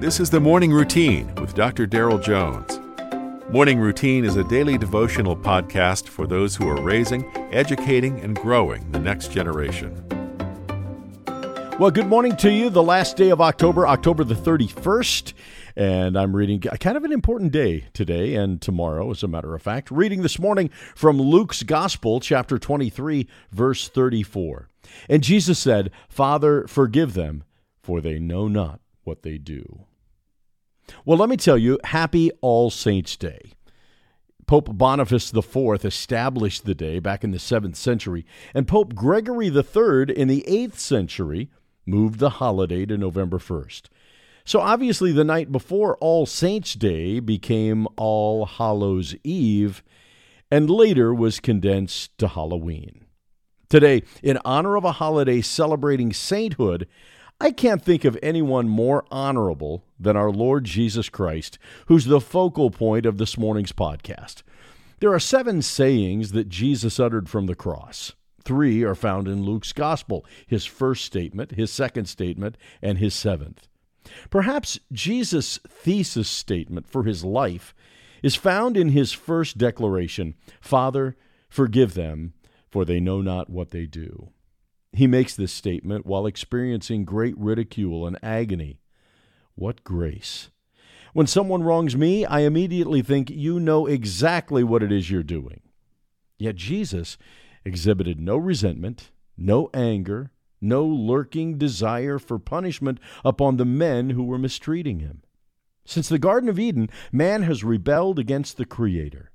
This is the Morning Routine with Dr. Daryl Jones. Morning Routine is a daily devotional podcast for those who are raising, educating, and growing the next generation. Well, good morning to you. The last day of October, October the 31st. And I'm reading kind of an important day today and tomorrow, as a matter of fact. Reading this morning from Luke's Gospel, chapter 23, verse 34. And Jesus said, Father, forgive them, for they know not what they do. Well, let me tell you, happy All Saints' Day. Pope Boniface IV established the day back in the 7th century, and Pope Gregory III in the 8th century moved the holiday to November 1st. So obviously, the night before All Saints' Day became All Hallows' Eve, and later was condensed to Halloween. Today, in honor of a holiday celebrating sainthood, I can't think of anyone more honorable than our Lord Jesus Christ, who's the focal point of this morning's podcast. There are seven sayings that Jesus uttered from the cross. Three are found in Luke's gospel his first statement, his second statement, and his seventh. Perhaps Jesus' thesis statement for his life is found in his first declaration Father, forgive them, for they know not what they do. He makes this statement while experiencing great ridicule and agony. What grace! When someone wrongs me, I immediately think you know exactly what it is you're doing. Yet Jesus exhibited no resentment, no anger, no lurking desire for punishment upon the men who were mistreating him. Since the Garden of Eden, man has rebelled against the Creator.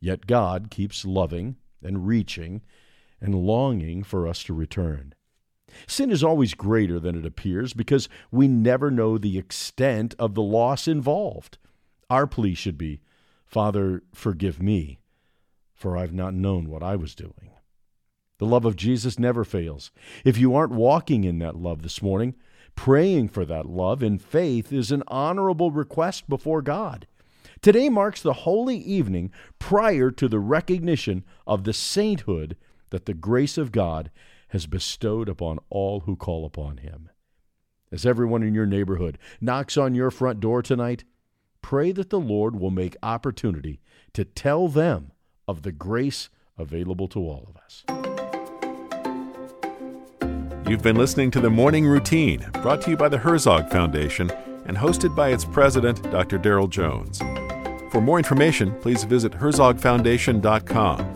Yet God keeps loving and reaching and longing for us to return. Sin is always greater than it appears because we never know the extent of the loss involved. Our plea should be, Father, forgive me, for I've not known what I was doing. The love of Jesus never fails. If you aren't walking in that love this morning, praying for that love in faith is an honorable request before God. Today marks the holy evening prior to the recognition of the sainthood that the grace of God has bestowed upon all who call upon him. As everyone in your neighborhood knocks on your front door tonight, pray that the Lord will make opportunity to tell them of the grace available to all of us. You've been listening to the Morning Routine, brought to you by the Herzog Foundation and hosted by its president, Dr. Daryl Jones. For more information, please visit herzogfoundation.com.